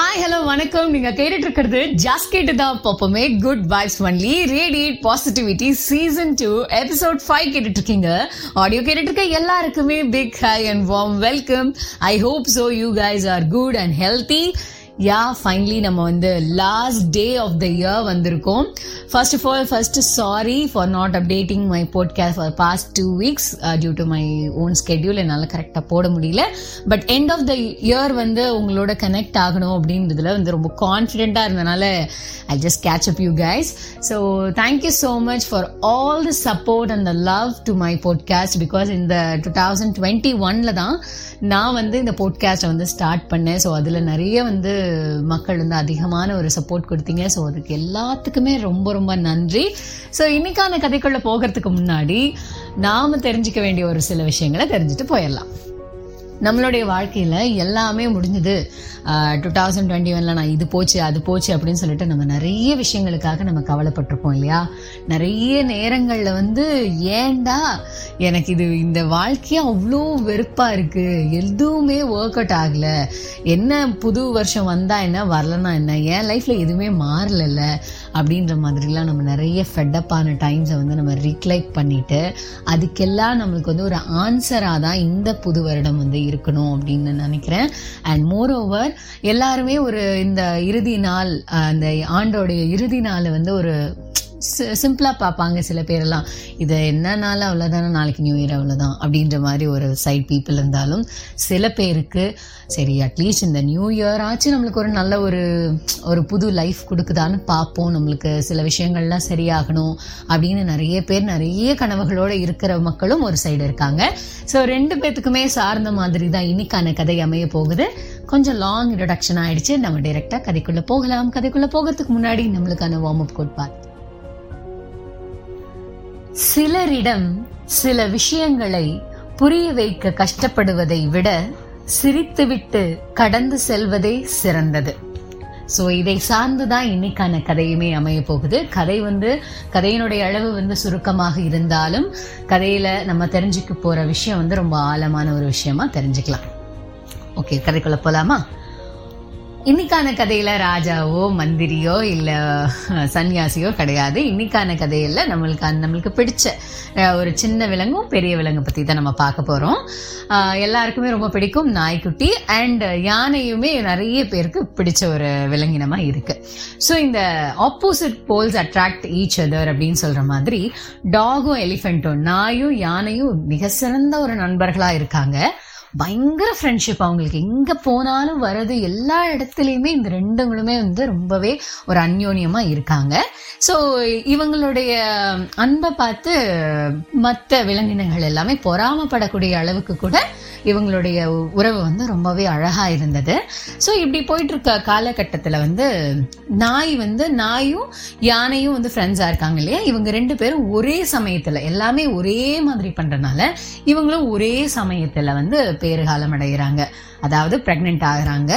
Hi hello வணக்கம். நீங்க கேட்டுட்டு இருக்கிறது ஜாஸ் கேட்டு தான் பார்ப்போமே. Good vibes only radiate positivity season two episode five கேட்டுட்டு இருக்கீங்க ஆடியோ கேட்டுட்டு இருக்க எல்லாருக்குமே big hi and warm welcome I hope so you guys are good and healthy yeah finally நம்ம வந்து last day of the year வந்திருக்கோம். First of all first sorry for not updating my podcast for past two weeks due to my own schedule என்னால் கரெக்டாக போட முடியல. But end of the year வந்து உங்களோட connect ஆகணும் அப்படின்றதுல வந்து ரொம்ப கான்ஃபிடென்ட்டாக இருந்தனால I just catch up you guys so thank you so much for all the support and the love to my podcast because இந்த டூ தௌசண்ட் டுவெண்ட்டி ஒன்ல தான் நான் வந்து இந்த போட்காஸ்ட்டை வந்து ஸ்டார்ட் பண்ணேன். ஸோ அதில் நிறைய வந்து மக்கள் வந்து அதிகமான ஒரு சப்போர்ட் கொடுத்தீங்க. ஸோ அதுக்கு எல்லாத்துக்குமே ரொம்ப ரொம்ப நன்றி. ஸோ இன்னைக்கான கதைக்குள்ள போகிறதுக்கு முன்னாடி நாம தெரிஞ்சுக்க வேண்டிய ஒரு சில விஷயங்களை தெரிஞ்சுட்டு போயிடலாம். நம்மளுடைய வாழ்க்கையில் எல்லாமே முடிஞ்சது. டூ தௌசண்ட் டுவெண்ட்டி ஒன்ல நான் இது போச்சு அது போச்சு அப்படின்னு சொல்லிட்டு நம்ம நிறைய விஷயங்களுக்காக நம்ம கவலைப்பட்டிருப்போம் இல்லையா? நிறைய நேரங்களில் வந்து ஏண்டா எனக்கு இது இந்த வாழ்க்கையே அவ்வளோ வெறுப்பாக இருக்குது எதுவுமே ஒர்க் அவுட் ஆகலை என்ன புது வருஷம் வந்தால் என்ன வரலன்னா என்ன? என் லைஃப்பில் எதுவுமே மாறலல்ல அப்படின்ற மாதிரிலாம் நம்ம நிறைய ஃபெட்டப்பான டைம்ஸை வந்து நம்ம ரீக்லைட் பண்ணிட்டு அதுக்கெல்லாம் நம்மளுக்கு வந்து ஒரு ஆன்சராக தான் இந்த புது வருடம் வந்து இருக்கணும் அப்படின்னு நினைக்கிறேன். அண்ட் மோர் ஓவர் எல்லாருமே ஒரு இந்த இறுதி நாள் அந்த ஆண்டோடைய இறுதி நாள் வந்து ஒரு சிம்பிளாக பார்ப்பாங்க சில பேரெல்லாம். இது என்ன நாள் அவ்வளோதானே நாளைக்கு நியூ இயர் அவ்வளோதான் அப்படின்ற மாதிரி ஒரு சைட் பீப்புள் இருந்தாலும் சில பேருக்கு சரி அட்லீஸ்ட் இந்த நியூ இயர் ஆச்சு நம்மளுக்கு ஒரு நல்ல ஒரு ஒரு புது லைஃப் கொடுக்குதான்னு பார்ப்போம். நம்மளுக்கு சில விஷயங்கள்லாம் சரியாகணும் அப்படின்னு நிறைய பேர் நிறைய கனவுகளோடு இருக்கிற மக்களும் ஒரு சைடு இருக்காங்க. ஸோ ரெண்டு பேர்த்துக்குமே சார்ந்த மாதிரி தான் இன்னைக்கான கதை அமைய போகுது. கொஞ்சம் லாங் இன்ட்ரடக்ஷன் ஆயிடுச்சு. நம்ம டைரெக்டாக கதைக்குள்ளே போகலாம். கதைக்குள்ளே போகிறதுக்கு முன்னாடி நம்மளுக்கான வார்ம் அப் கோட் பார்த்து சிலரிடம் சில விஷயங்களை புரிய வைக்க கஷ்டப்படுவதை விட சிரித்துவிட்டு கடந்து செல்வதே சிறந்தது. ஸோ இதை சார்ந்துதான் இன்னைக்கான கதையுமே அமைய போகுது. கதை வந்து கதையினுடைய அளவு வந்து சுருக்கமாக இருந்தாலும் கதையில நம்ம தெரிஞ்சுக்க போற விஷயம் வந்து ரொம்ப ஆழமான ஒரு விஷயமா தெரிஞ்சுக்கலாம். ஓகே கதைக்குள்ள போலாமா? இன்னைக்கான கதையில ராஜாவோ மந்திரியோ இல்ல சன்னியாசியோ கிடையாது. இன்னைக்கான கதையில நம்மளுக்கு நம்மளுக்கு பிடிச்ச ஒரு சின்ன விலங்கும் பெரிய விலங்கு பத்தி தான் நம்ம பார்க்க போறோம். எல்லாருக்குமே ரொம்ப பிடிக்கும் நாய்க்குட்டி அண்ட் யானையுமே நிறைய பேருக்கு பிடிச்ச ஒரு விலங்கினமா இருக்கு. ஸோ இந்த opposite poles attract each other அப்படின்னு சொல்ற மாதிரி டாகும் எலிஃபென்ட்டும் நாயும் யானையும் மிக சிறந்த ஒரு நண்பர்களா இருக்காங்க. பயங்கர ஃப்ரெண்ட்ஷிப் அவங்களுக்கு. எங்க போனாலும் வர்றது எல்லா இடத்துலையுமே இந்த ரெண்டுங்களுமே வந்து ரொம்பவே ஒரு அந்யோன்யமா இருக்காங்க. ஸோ இவங்களுடைய அன்பை பார்த்து மற்ற விலங்கினங்கள் எல்லாமே பொறாமப்படக்கூடிய அளவுக்கு கூட இவங்களுடைய உறவு வந்து ரொம்பவே அழகா இருந்தது. ஸோ இப்படி போயிட்டு இருக்க காலகட்டத்தில் வந்து நாய் வந்து நாயும் யானையும் வந்து ஃப்ரெண்ட்ஸாக இருக்காங்க இல்லையா? இவங்க ரெண்டு பேரும் ஒரே சமயத்தில் எல்லாமே ஒரே மாதிரி பண்றதுனால இவங்களும் ஒரே சமயத்தில் வந்து பேறுகாலம் அடைகிறாங்க அதாவது ப்ரெக்னென்ட் ஆகுறாங்க.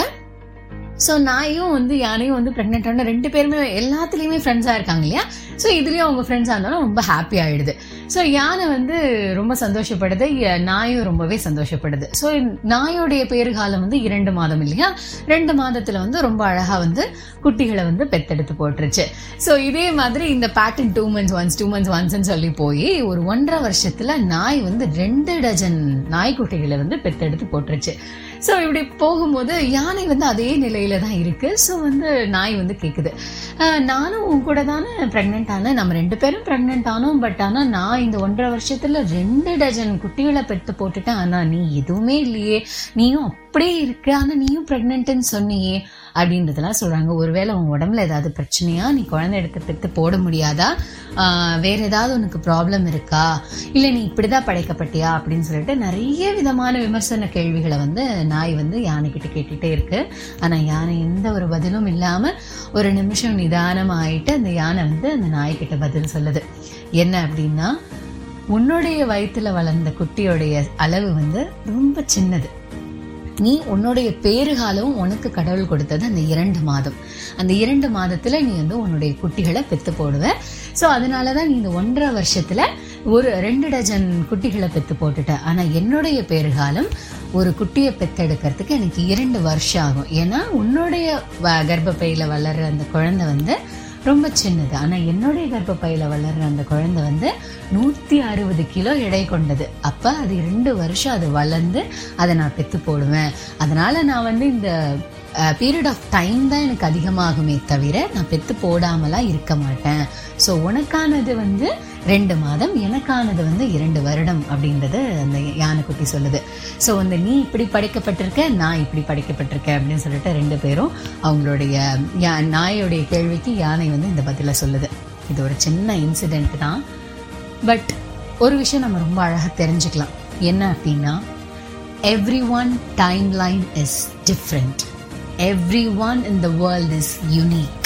ஸோ நாயும் வந்து யானையும் வந்து ப்ரெக்னென்ட் ரெண்டு பேருமே எல்லாத்துலேயுமே ஃப்ரெண்ட்ஸாக இருக்காங்க இல்லையா? ஸோ இதுலேயும் அவங்க ஃப்ரெண்ட்ஸாக இருந்தாலும் ரொம்ப ஹாப்பி ஆயிடுது. ஸோ யானை வந்து ரொம்ப சந்தோஷப்படுது நாயும் ரொம்பவே சந்தோஷப்படுது. ஸோ நாயோடைய பேறுகாலம் வந்து இரண்டு மாதம் இல்லையா? ரெண்டு மாதத்தில் வந்து ரொம்ப அழகாக வந்து குட்டிகளை வந்து பெத்தெடுத்து போட்டுருச்சு. ஸோ இதே மாதிரி இந்த pattern two months once two months ஒன்ஸ்ன்னு சொல்லி போய் ஒரு ஒன்றரை வருஷத்தில் நாய் வந்து ரெண்டு டஜன் நாய்க்குட்டிகளை வந்து பெத்தெடுத்து போட்டுருச்சு. ஸோ இப்படி போகும்போது யானை வந்து அதே நிலையில தான் இருக்கு. ஸோ வந்து நாய் வந்து கேட்குது நானும் உன் கூட தானே ப்ரெக்னென்ட் ஆனேன். நம்ம ரெண்டு பேரும் ப்ரெக்னென்ட் ஆனோம். பட் ஆனால் நான் இந்த ஒன்றரை வருஷத்தில் ரெண்டு டஜன் குட்டிகளை பெற்று போட்டுட்டேன். ஆனால் நீ எதுவுமே இல்லையே. நீயும் அப்படியே இருக்கு ஆனால் நீயும் ப்ரெக்னென்ட்னு சொன்னியே அப்படின்றதெல்லாம் சொல்றாங்க. ஒருவேளை உன் உடம்புல ஏதாவது பிரச்சனையா? நீ குழந்தை எடுத்து பெற்று போட முடியாதா? வேற ஏதாவது உனக்கு ப்ராப்ளம் இருக்கா? இல்லை நீ இப்படிதான் படைக்கப்பட்டியா? அப்படின்னு சொல்லிட்டு நிறைய விதமான விமர்சன கேள்விகளை வந்து நாய் வந்து யானைக்கிட்ட கேட்டுட்டே இருக்கு. ஆனா யானை எந்த ஒரு பதிலும் இல்லாம ஒரு நிமிஷம் நிதானம் ஆயிட்டு அந்த யானை வந்து அந்த நாய்கிட்ட பதில் சொல்லுது. என்ன அப்படின்னா உன்னுடைய வயிற்றுல வளர்ந்த குட்டியோடைய அளவு வந்து ரொம்ப சின்னது. நீ உன்னுடைய பேறுகாலம் உனக்கு கடவுள் கொடுத்தது அந்த இரண்டு மாதம். அந்த இரண்டு மாதத்தில் நீ வந்து உன்னுடைய குட்டிகளை பெத்து போடுவ. அதனால தான் நீ இந்த ஒன்றரை வருஷத்தில் ஒரு ரெண்டு டஜன் குட்டிகளை பெற்று போட்டுட்ட. ஆனால் என்னுடைய பேறுகாலம் ஒரு குட்டியை பெத்தெடுக்கிறதுக்கு எனக்கு இரண்டு வருஷம் ஆகும். ஏன்னா உன்னுடைய வ- கர்ப்பப்பையில அந்த குழந்தை வந்து ரொம்ப சின்னது. ஆனால் என்னுடைய கர்ப்பப்பையில் வளர்ற அந்த குழந்தை வந்து நூற்றி அறுபது கிலோ எடை கொண்டது. அப்போ அது ரெண்டு வருஷம் அது வளர்ந்து அதை நான் பெற்று போடுவேன். அதனால் நான் வந்து இந்த பீரியட் ஆஃப் டைம் தான் எனக்கு அதிகமாகுமே தவிர நான் பெற்று போடாமலாம் இருக்க மாட்டேன். ஸோ உனக்கானது வந்து ரெண்டு மாதம் எனக்கானது வந்து இரண்டு வருடம் அப்படின்றது அந்த யானைக்குட்டி சொல்லுது. ஸோ வந்து நீ இப்படி படைக்கப்பட்டிருக்க நான் இப்படி படைக்கப்பட்டிருக்கேன் அப்படின்னு சொல்லிட்டு ரெண்டு பேரும் அவங்களுடைய யா- நாயோடைய கேள்விக்கு யானை வந்து இந்த பதில சொல்லுது. இது ஒரு சின்ன இன்சிடென்ட் தான். பட் ஒரு விஷயம் நம்ம ரொம்ப அழகாக தெரிஞ்சுக்கலாம். என்ன அப்படின்னா everyone timeline is different everyone in the world is unique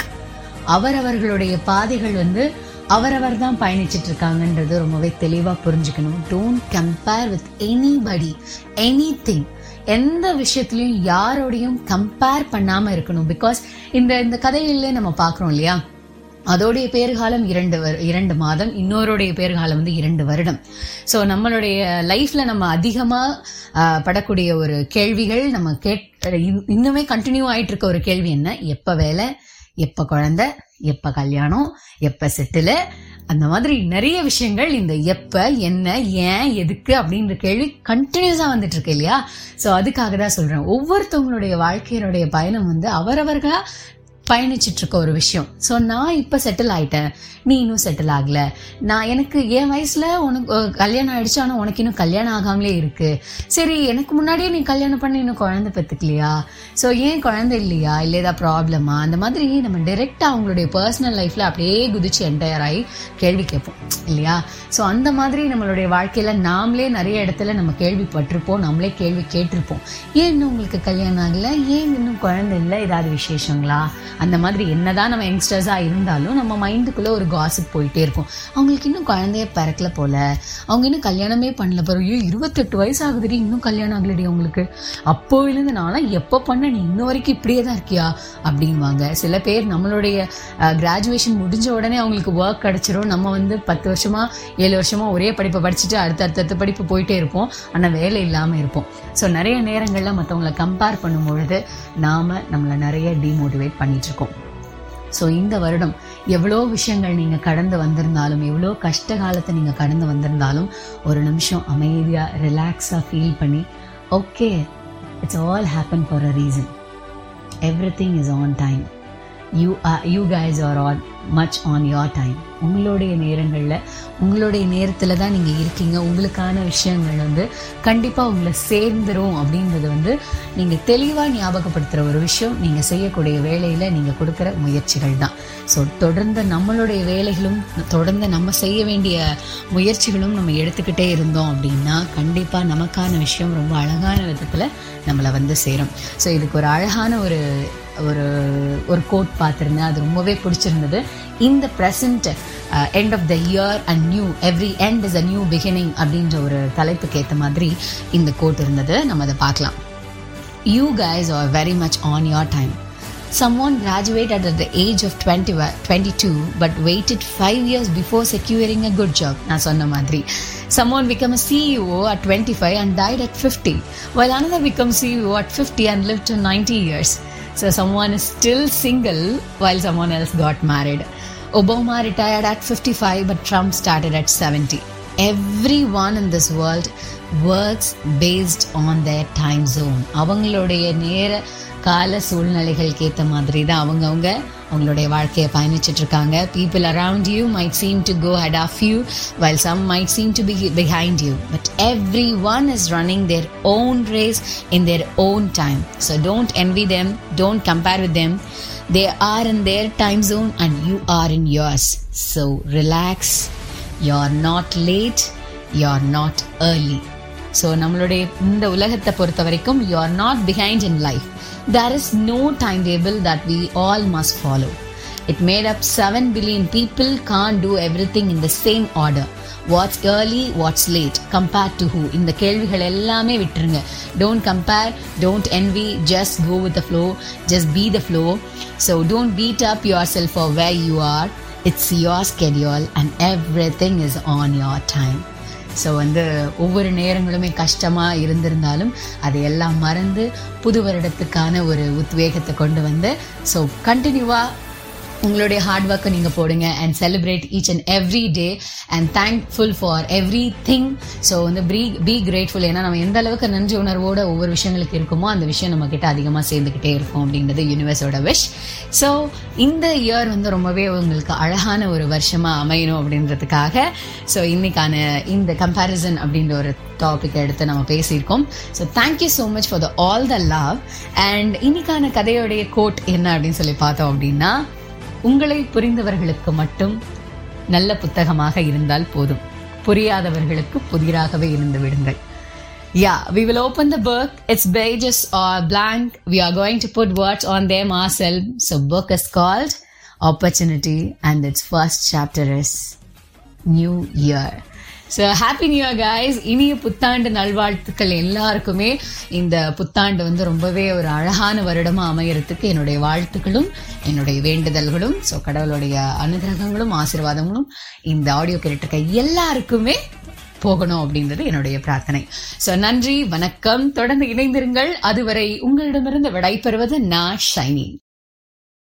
அவரவர்களுடைய பாதைகள் வந்து அவரவர் தான் பயணிச்சுட்டு இருக்காங்கன்றது ரொம்பவே தெளிவாக புரிஞ்சுக்கணும். Don't compare with anybody anything எந்த விஷயத்துலையும் யாரோடையும் கம்பேர் பண்ணாமல் இருக்கணும். பிகாஸ் இந்த இந்த கதையிலே நம்ம பார்க்குறோம் இல்லையா? அதோடைய பேர்காலம் இரண்டு இரண்டு மாதம் இன்னொருடைய பேர்காலம் வந்து இரண்டு வருடம். ஸோ நம்மளுடைய லைஃப்ல நம்ம அதிகமாக ஆஹ், படக்கூடிய ஒரு கேள்விகள் நம்ம கேட் இன்னுமே கண்டினியூ ஆயிட்டு இருக்க ஒரு கேள்வி என்ன? எப்போ வேலை? எப்போ குழந்தை? எப்ப கல்யாணம்? எப்போ செட்டில் அந்த மாதிரி நிறைய விஷயங்கள் இந்த எப்போ என்ன ஏன் எதுக்கு அப்படின்ற கேள்வி கண்டினியூஸாக வந்துட்டு இருக்கு இல்லையா? ஸோ அதுக்காக தான் சொல்றேன். ஒவ்வொருத்தவங்களுடைய வாழ்க்கையினுடைய பயணம் வந்து அவரவர்களாக பயணிச்சுட்டு இருக்க ஒரு விஷயம். ஸோ நான் இப்போ செட்டில் ஆயிட்டேன். நீ இன்னும் செட்டில் ஆகல. நான் எனக்கு என் வயசுல உனக்கு கல்யாணம் ஆயிடுச்சு ஆனால் உனக்கு இன்னும் கல்யாணம் ஆகாமலே இருக்கு. சரி எனக்கு முன்னாடியே நீ கல்யாணம் பண்ணி இன்னும் குழந்தை பெற்றுக்கலையா ஸோ ஏன் குழந்தை இல்லையா? இல்லை ஏதாவது ப்ராப்ளமா அந்த மாதிரி நம்ம டைரெக்டாக அவங்களுடைய பர்சனல் லைஃப்ல அப்படியே குதிச்சு என்டையர் ஆகி கேள்வி கேட்போம் இல்லையா? ஸோ அந்த மாதிரி நம்மளுடைய வாழ்க்கையில நாமளே நிறைய இடத்துல நம்ம கேள்விப்பட்டிருப்போம். நம்மளே கேள்வி கேட்டிருப்போம். ஏன் இன்னும் உங்களுக்கு கல்யாணம் ஆகல? ஏன் இன்னும் குழந்தை இல்லை? ஏதாவது விசேஷங்களா? அந்த மாதிரி என்னதான் நம்ம யங்ஸ்டர்ஸாக இருந்தாலும் நம்ம மைண்டுக்குள்ளே ஒரு காசிப் போயிட்டே இருக்கும். அவங்களுக்கு இன்னும் குழந்தைய பிறக்கல போல. அவங்க இன்னும் கல்யாணமே பண்ணல பாரு ஐயோ இருபத்தெட்டு வயசு ஆகுதுடி இன்னும் கல்யாணம் ஆகலடி அவங்களுக்கு. அப்போவிலேருந்து நான்லாம் எப்போ பண்ண நீ இன்ன வரைக்கும் இப்படியே தான் இருக்கியா? அப்படின்வாங்க. சில பேர் நம்மளுடைய கிராஜுவேஷன் முடிஞ்ச உடனே அவங்களுக்கு ஒர்க் கிடச்சிரும். நம்ம வந்து பத்து வருஷமா ஏழு வருஷமா ஒரே படிப்பை படிச்சுட்டு அடுத்த அடுத்தடுத்த படிப்பு போயிட்டே இருப்போம். ஆனால் வேலை இல்லாமல் இருப்போம். ஸோ நிறைய நேரங்களில் மற்றவங்களை கம்பேர் பண்ணும் பொழுது நாம் நம்மளை நிறைய டிமோட்டிவேட் பண்ணிட்டு இருக்கோம் ஸோ இந்த வருடம் எவ்வளோ விஷயங்கள் நீங்கள் கடந்து வந்திருந்தாலும் எவ்வளோ கஷ்ட காலத்தை நீங்கள் கடந்து வந்திருந்தாலும் ஒரு நிமிஷம் அமைதியாக ரிலாக்ஸாக ஃபீல் பண்ணி okay it's all happen for a reason everything is on time you you guys are all much on your time உங்களுடைய நேரங்களில் உங்களுடைய நேரத்தில் தான் நீங்கள் இருக்கீங்க. உங்களுக்கான விஷயங்கள் வந்து கண்டிப்பாக உங்களை சேர்ந்துரும் அப்படின்றது வந்து நீங்கள் தெளிவாக ஞாபகப்படுத்துகிற ஒரு விஷயம். நீங்கள் செய்யக்கூடிய வேலையில் நீங்கள் கொடுக்குற முயற்சிகள் தான். ஸோ தொடர்ந்து நம்மளுடைய வேலைகளும் தொடர்ந்து நம்ம செய்ய வேண்டிய முயற்சிகளும் நம்ம எடுத்துக்கிட்டே இருந்தோம் அப்படின்னா கண்டிப்பாக நமக்கான விஷயம் ரொம்ப அழகான விதத்தில் நம்மளை வந்து சேரும். ஸோ இதுக்கு ஒரு அழகான ஒரு ஒரு ஒரு கோட் பார்த்துருந்தேன் அது ரொம்பவே பிடிச்சிருந்தது இந்த present end of the year and new every end is a new beginning அப்படின்ற ஒரு தலைப்புக்கு ஏற்ற மாதிரி இந்த கோட் இருந்தது நம்ம அதை பார்க்கலாம் you guys are very much on your time at graduated at the age of twenty two but waited five years before securing a good job. நான் சொன்ன மாதிரி Someone became a CEO at 25 and died at 50, while another became CEO at 50 and lived to 90 years So someone is still single while someone else got married. Obama retired at 55 but Trump started at 70. Everyone in this world works based on their time zone. அவங்களுடைய நேர கால சூழ்நிலைகளுக்கு ஏற்ற மாதிரி தான் அவங்கவுங்க அவங்களுடைய வாழ்க்கையை பயணிச்சிட்டு இருக்காங்க people around you might seem to go ahead of you while some might seem to be behind you but everyone is running their own race in their own time so don't envy them don't compare with them. They are in their time zone and you are in yours. So relax. You're not late. You're not early. So நம்மளுடைய இந்த உலகத்தை பொறுத்த வரைக்கும் you are not behind in life there is no timetable that we all must follow it made up seven billion people can do everything in the same order what's early what's late compare to who இந்த கேள்விகள் எல்லாமே விட்டுருங்க. Don't compare don't envy just go with the flow just be the flow so don't beat up yourself far way you are it's your schedule and everything is on your time so வந்து ஒவ்வொரு நேரங்களுமே கஷ்டமாக இருந்திருந்தாலும் அதையெல்லாம் மறந்து புது வருடத்துக்கான ஒரு உத்வேகத்தை கொண்டு வந்து ஸோ கண்டினியூவாக உங்களுடைய ஹார்ட் ஒர்க்கை நீங்கள் போடுங்க and celebrate each and every day and thankful for everything so வந்து பீ பி கிரேட்ஃபுல் ஏன்னா நம்ம எந்த அளவுக்கு நன்றி உணர்வோட ஒவ்வொரு விஷயங்களுக்கு இருக்குமோ அந்த விஷயம் நம்ம கிட்ட அதிகமாக சேர்ந்துக்கிட்டே இருக்கும் அப்படின்றது யூனிவர்ஸோட விஷ் ஸோ இந்த இயர் வந்து ரொம்பவே உங்களுக்கு அழகான ஒரு வருஷமாக அமையணும் அப்படின்றதுக்காக ஸோ இன்னைக்கான இந்த கம்பேரிசன் அப்படின்ற ஒரு டாபிக் எடுத்து நம்ம பேசியிருக்கோம். So thank you so much for the all the love and இன்னைக்கான கதையோடைய கோட் என்ன அப்படின்னு சொல்லி பார்த்தோம் அப்படின்னா உங்களை புரிந்தவர்களுக்கு மட்டும் நல்ல புத்தகமாக இருந்தால் போதும் புரியாதவர்களுக்கு புதிராகவே இருந்து விடுங்கள் Yeah, we will open the book. Its pages are blank. We are going to put words on them ourselves. So book is called Opportunity and its first chapter is New Year. So happy new year guys இனிய புத்தாண்டு நல்வாழ்த்துக்கள் எல்லாருக்குமே. இந்த புத்தாண்டு வந்து ரொம்பவே ஒரு அழகான வருடமாக அமையறதுக்கு என்னுடைய வாழ்த்துக்களும் என்னுடைய வேண்டுதல்களும் ஸோ கடவுளுடைய அனுகிரகங்களும் ஆசீர்வாதங்களும் இந்த ஆடியோ கேட்டுருக்க எல்லாருக்குமே போகணும் அப்படின்றது என்னுடைய பிரார்த்தனை. ஸோ நன்றி வணக்கம். தொடர்ந்து இணைந்திருங்கள். அதுவரை உங்களிடமிருந்து விடைபெறுவது நான் ஷைனி.